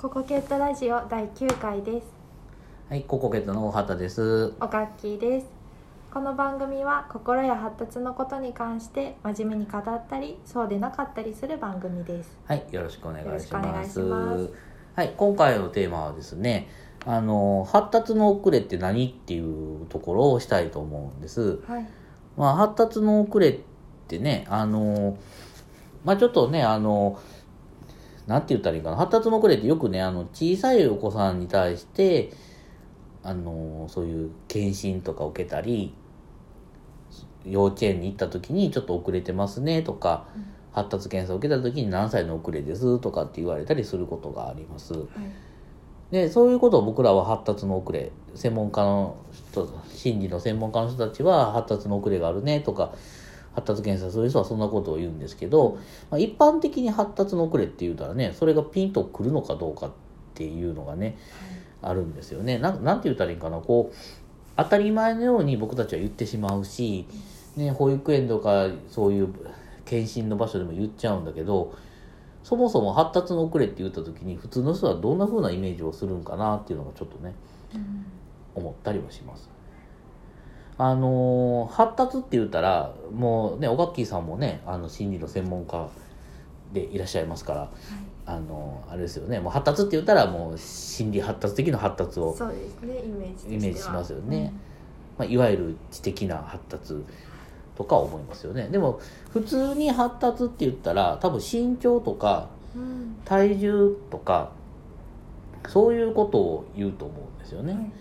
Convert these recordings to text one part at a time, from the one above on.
ココケットラジオ第9回ですはい、ココケットの大畑です。おかっきーですこの番組は心や発達のことに関して真面目に語ったりそうでなかったりする番組ですはい、よろしくお願。いしますはい、今回のテーマはですね、あの発達の遅れって何っていうところをしたいと思うんです。はいまあ、発達の遅れってね、あのまあちょっとね、あのなんて言ったらいいかな、発達の遅れってよくね、あの小さいお子さんに対して、あのそういう検診とか受けたり、幼稚園に行った時にちょっと遅れてますねとか、発達検査を受けた時に何歳の遅れですとかって言われたりすることがあります。はいでそういうことを僕らは発達の遅れ専門家の人心理の専門家の人たちは発達の遅れがあるねとか発達検査する人はそんなことを言うんですけど、まあ、一般的に発達の遅れって言うたらねそれがピンとくるのかどうかっていうのがねあるんですよね。なんなんて言ったらいいんかなこう当たり前のように僕たちは言ってしまうし、ね、保育園とかそういう検診の場所でも言っちゃうんだけどそもそも発達の遅れって言った時に普通の人はどんな風なイメージをするんかなっていうのがちょっとねうん思ったりはします。あのー発達って言ったらもうねおがっきーさんもねあの心理の専門家でいらっしゃいますからあのーあれですよね。もう発達って言ったらもう心理発達的な発達をそうですねイメージイメージしますよね、まあ、いわゆる知的な発達とか思いますよね。でも普通に発達って言ったら多分身長とかうんうん。体重とかそういうことを言うと思うんですよね、はい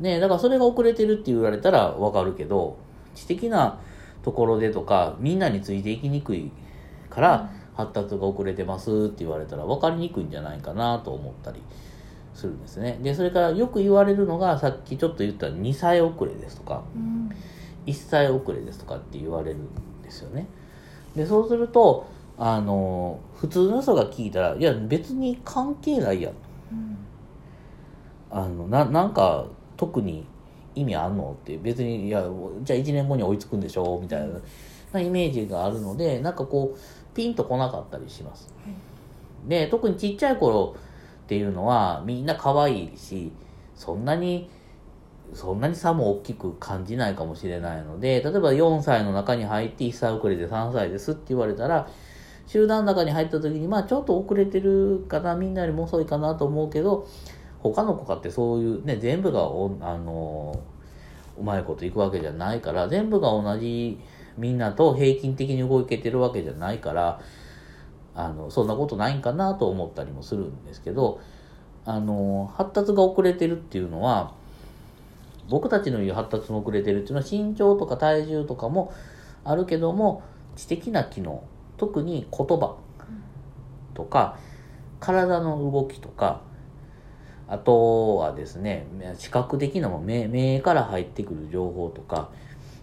ねだからそれが遅れてるって言われたらわかるけど知的なところでとかみんなについていきにくいから発達が遅れてますって言われたら分かりにくいんじゃないかなと思ったりするんですね。でそれからよく言われるのがさっきちょっと言った2歳遅れですとかうん。1歳遅れですとかって言われるんですよね。でそうするとあの普通の人が聞いたらいや別に関係ないやん。うん。あのななんか特に意味あんの？って別にいやじゃあ1年後に追いつくんでしょ？みたいななイメージがあるのでなんかこうピンとこなかったりします。はい。で特にちっちゃい頃っていうのはみんな可愛いしそんなにそんなに差も大きく感じないかもしれないので例えば4歳の中に入って1歳遅れで3歳ですって言われたら集団の中に入った時にまあちょっと遅れてるかなみんなよりも遅いかなと思うけど他の子かってそういうね全部がおあのうまいこといくわけじゃないから全部が同じみんなと平均的に動けてるわけじゃないからあのそんなことないんかなと思ったりもするんですけどあの発達が遅れてるっていうのは僕たちの言う発達の遅れてるっていうのは身長とか体重とかもあるけども知的な機能特に言葉とか体の動きとかあとはですね視覚的なも目目から入ってくる情報とか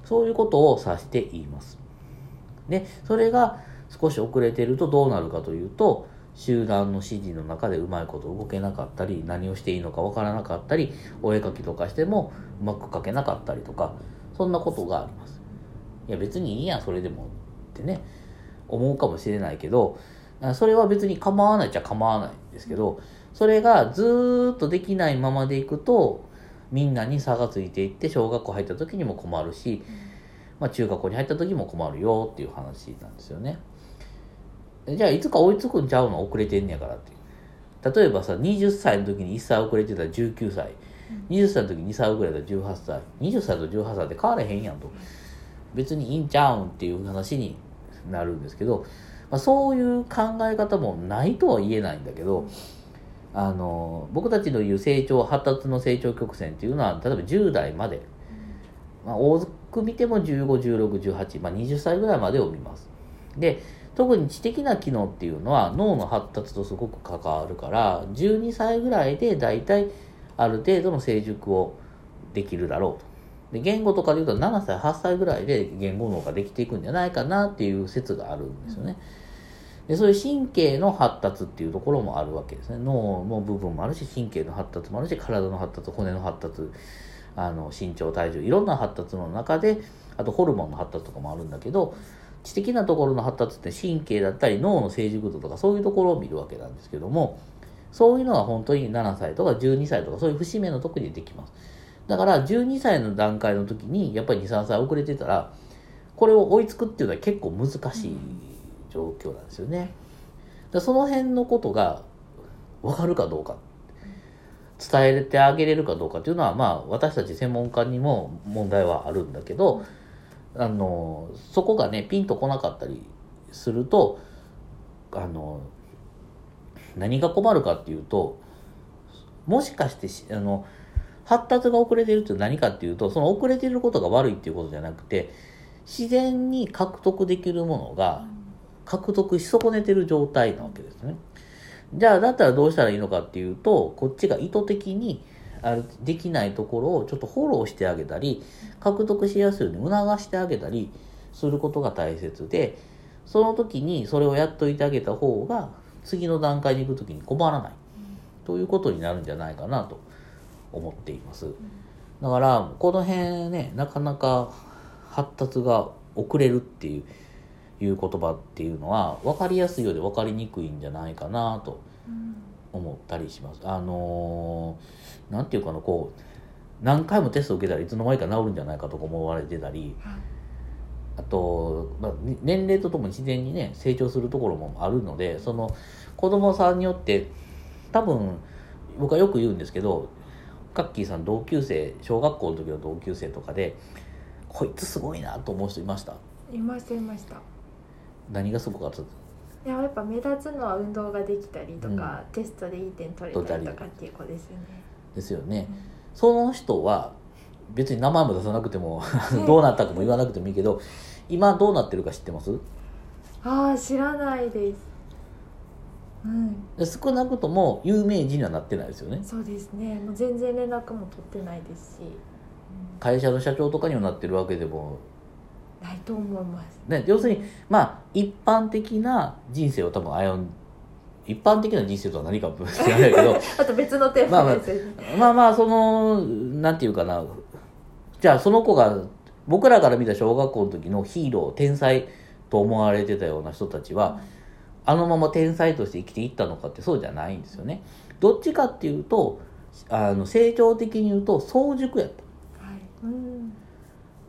そういうことを指して言います。でそれが少し遅れてるとどうなるかというと集団の指示の中でうまいこと動けなかったり何をしていいのかわからなかったりお絵描きとかしてもうまく描けなかったりとかそんなことがあります。いや別にいいやんそれでもってね思うかもしれないけどそれは別に構わないっちゃ構わないんですけどそれがずーっとできないままでいくとみんなに差がついていって小学校入った時にも困るし、まあ、中学校に入った時も困るよっていう話なんですよね。じゃあいつか追いつくんちゃうの遅れてんねやからっていう。例えばさ20歳の時に1歳遅れてたら19歳20歳の時に2歳遅れたら18歳。20歳と18歳って変われへんやんと。別にいいんちゃうんっていう話になるんですけど、まあ、そういう考え方もないとは言えないんだけどあの僕たちの言う成長発達の成長曲線っていうのは例えば10代まで、まあ、多く見ても151618、まあ、20歳ぐらいまでを見ます。で特に知的な機能っていうのは脳の発達とすごく関わるから12歳ぐらいで大体ある程度の成熟をできるだろうと。で言語とかで言うと7歳8歳ぐらいで言語脳ができていくんじゃないかなっていう説があるんですよね、でそういう神経の発達っていうところもあるわけですね脳の部分もあるし神経の発達もあるし体の発達骨の発達あの身長体重いろんな発達の中であとホルモンの発達とかもあるんだけど知的なところの発達って神経だったり脳の成熟度とかそういうところを見るわけなんですけどもそういうのは本当に7歳とか12歳とかそういう節目の時にできます。だから12歳の段階の時にやっぱり2、3歳遅れてたら、これを追いつくっていうのは結構難しい状況なんですよね。だその辺のことが分かるかどうか。伝えてあげれるかどうかっていうのは、まあ私たち専門家にも問題はあるんだけど、あの、そこがね、ピンとこなかったりすると、あの、何が困るかっていうと、もしかして、あの、発達が遅れてるって何かっていうと、その遅れてることが悪いっていうことじゃなくて、自然に獲得できるものが獲得し損ねてる状態なわけですね。じゃあ、だったらどうしたらいいのかっていうと、こっちが意図的にあるできないところをちょっとフォローしてあげたり、獲得しやすいように促してあげたりすることが大切で、その時にそれをやっといてあげた方が、次の段階に行く時に困らない。ということになるんじゃないかなと思っています。だから、この辺ね、なかなか発達が遅れるっていう、いう言葉っていうのは、分かりやすいようで分かりにくいんじゃないかなと思ったりします。あのーなんていうかな、こう、何回もテスト受けたらいつの間にか治るんじゃないかとか思われてたり、あと、まあ、に年齢とともに自然にね、成長するところもあるので、その子供さんによって、多分、僕はよく言うんですけど、カッキーさん同級生、小学校の時の同級生とかで、こいつすごいなと思う人いました？いましたいました何がすごかった？いややっぱ目立つのは運動ができたりとか、テストでいい点取れたりとかっていう子ですよね。ですよね。その人は、別に名前も出さなくても、どうなったかも言わなくてもいいけど、今どうなってるか知ってます？ああ知らないです。うん。で少なくとも有名人にはなってないですよね。そうですね。もう全然連絡も取ってないですし、会社の社長とかにはなってるわけでも、ないと思いますね、要するに、まあ、一般的な人生を多分歩ん、一般的な人生とは何か知らないけど、あと別のテーまあまあマですよね、まあまあ、その、なんていうかな、じゃあその子が、僕らから見た小学校の時のヒーロー、天才と思われてたような人たちは、あのまま天才として生きていったのかってそうじゃないんですよね。どっちかっていうと、あの成長的に言うと早熟やった。はいうん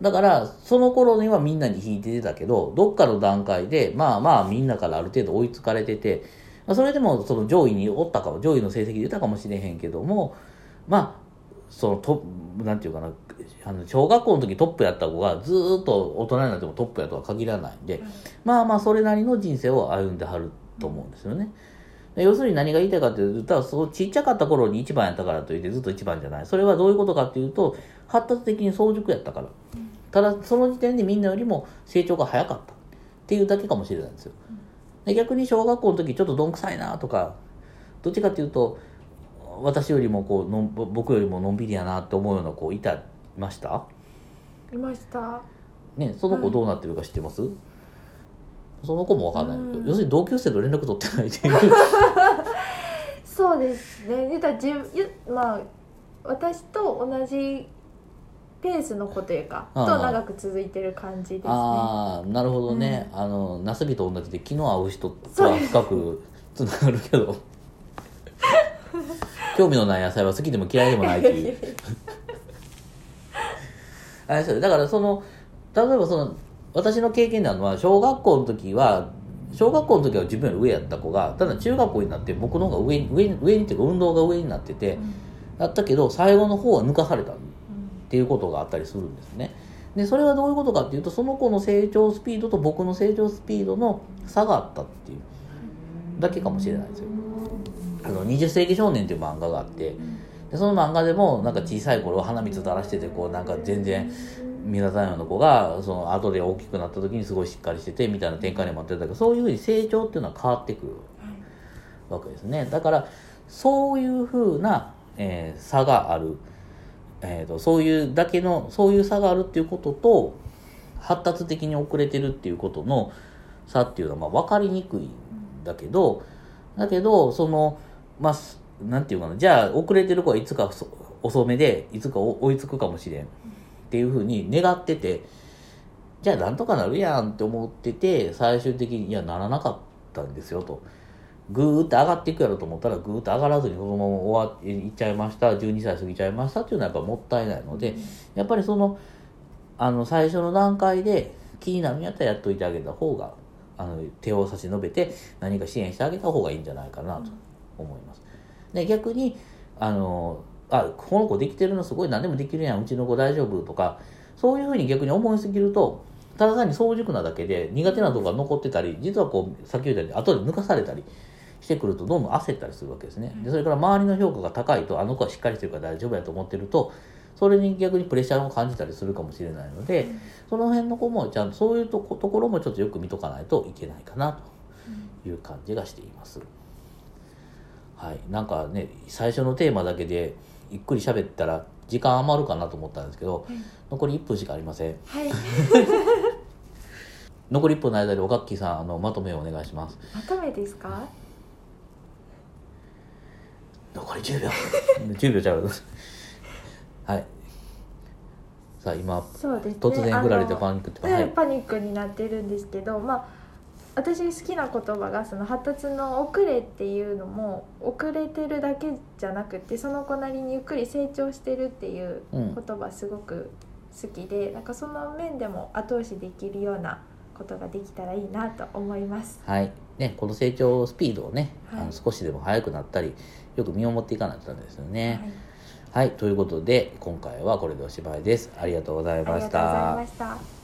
だから、その頃にはみんなに引いてたけど、どっかの段階で、まあまあみんなからある程度追いつかれてて、まあそれでもその上位におったかも、上位の成績でいたかもしれへんけども、まあ、そのトなんていうかな、あの小学校の時トップやった子がずっと大人になってもトップやとは限らないんで、まあまあそれなりの人生を歩んではると思うんですよね。要するに何が言いたいかっていうと、そうちっちゃかった頃に一番やったからといってずっと一番じゃない。それはどういうことかっていうと、発達的に早熟やったから。ただ、その時点でみんなよりも成長が早かったっていうだけかもしれないんですよ。で逆に小学校の時ちょっとどんくさいなとか、どっちかっていうと、私よりもこうのん、僕よりものんびりやなって思うような子いた、いました？いました。ね、その子どうなってるか知ってます、その子もわかんない、うん。要するに同級生と連絡取ってないっていう。そうですね。言ったら自まあ私と同じペースの子というかと長く続いてる感じですね。ああなるほどね、あのなすびと同じで気の合う人とは深くつながるけど。興味のない野菜は好きでも嫌いでもないっていうあだからその例えばその私の経験なのは小学校の時は小学校の時は自分より上やった子がただ中学校になって僕の方が上に上に上にっていうか運動が上になってて、だったけど最後の方は抜かされたっていうことがあったりするんですね。でそれはどういうことかっていうとその子の成長スピードと僕の成長スピードの差があったっていうだけかもしれないですよ。あの20世紀少年っていう漫画があってでその漫画でもなんか小さい頃鼻水垂らしててこうなんか全然目立たないような子がその後で大きくなった時にすごいしっかりしててみたいな展開にもあってたけどそういうふうに成長っていうのは変わってくるわけですね。だから、そういうふうな、えー差がある。えーと、そういうだけの、そういう差があるっていうことと、発達的に遅れてるっていうことの差っていうのは、まあ、分かりにくいんだけど、だけど、その、まあ、なんていうかな、じゃあ、遅れてる子はいつか遅めで、いつか追いつくかもしれんっていうふうに願ってて、じゃあなんとかなるやんって思ってて、最終的に、いや、ならなかったんですよと。ぐーって上がっていくやろと思ったらぐーって上がらずにそのまま終わっていっちゃいました12歳過ぎちゃいましたっていうのはやっぱもったいないので、やっぱりそのあの最初の段階で気になるんやったらやっといてあげた方があの手を差し伸べて何か支援してあげた方がいいんじゃないかなと思います。で逆にあのあこの子できてるのすごい何でもできるやんうちの子大丈夫とかそういうふうに逆に思いすぎるとただ単に早熟なだけで苦手なとこが残ってたり実はこうさっき言ったように後で抜かされたりしてくるとどんどん焦ったりするわけですね。でそれから周りの評価が高いとあの子はしっかりしてるから大丈夫やと思ってるとそれに逆にプレッシャーを感じたりするかもしれないので、その辺の子もちゃんとそういうとこところもちょっとよく見とかないといけないかなという感じがしています。はい、なんかね最初のテーマだけでゆっくり喋ったら時間余るかなと思ったんですけど、残り1分しかありません。はい。残り1分の間でおがっきさんあのまとめをお願いします。まとめですか？残り10秒10秒ちゃうはい。さあ今そうですね。突然振られてパニックってではい。パニックになってるんですけどまあ私好きな言葉がその発達の遅れっていうのも遅れてるだけじゃなくてその子なりにゆっくり成長してるっていううん言葉すごく好きで、なんかその面でも後押しできるようなことができたらいいなと思います。はいね、この成長スピードをね、はいあの少しでも速くなったりよく見守っていかないとダメですよね。はいはい、ということで今回はこれでおしまいです。ありがとうございありがとうごましたざいま。した。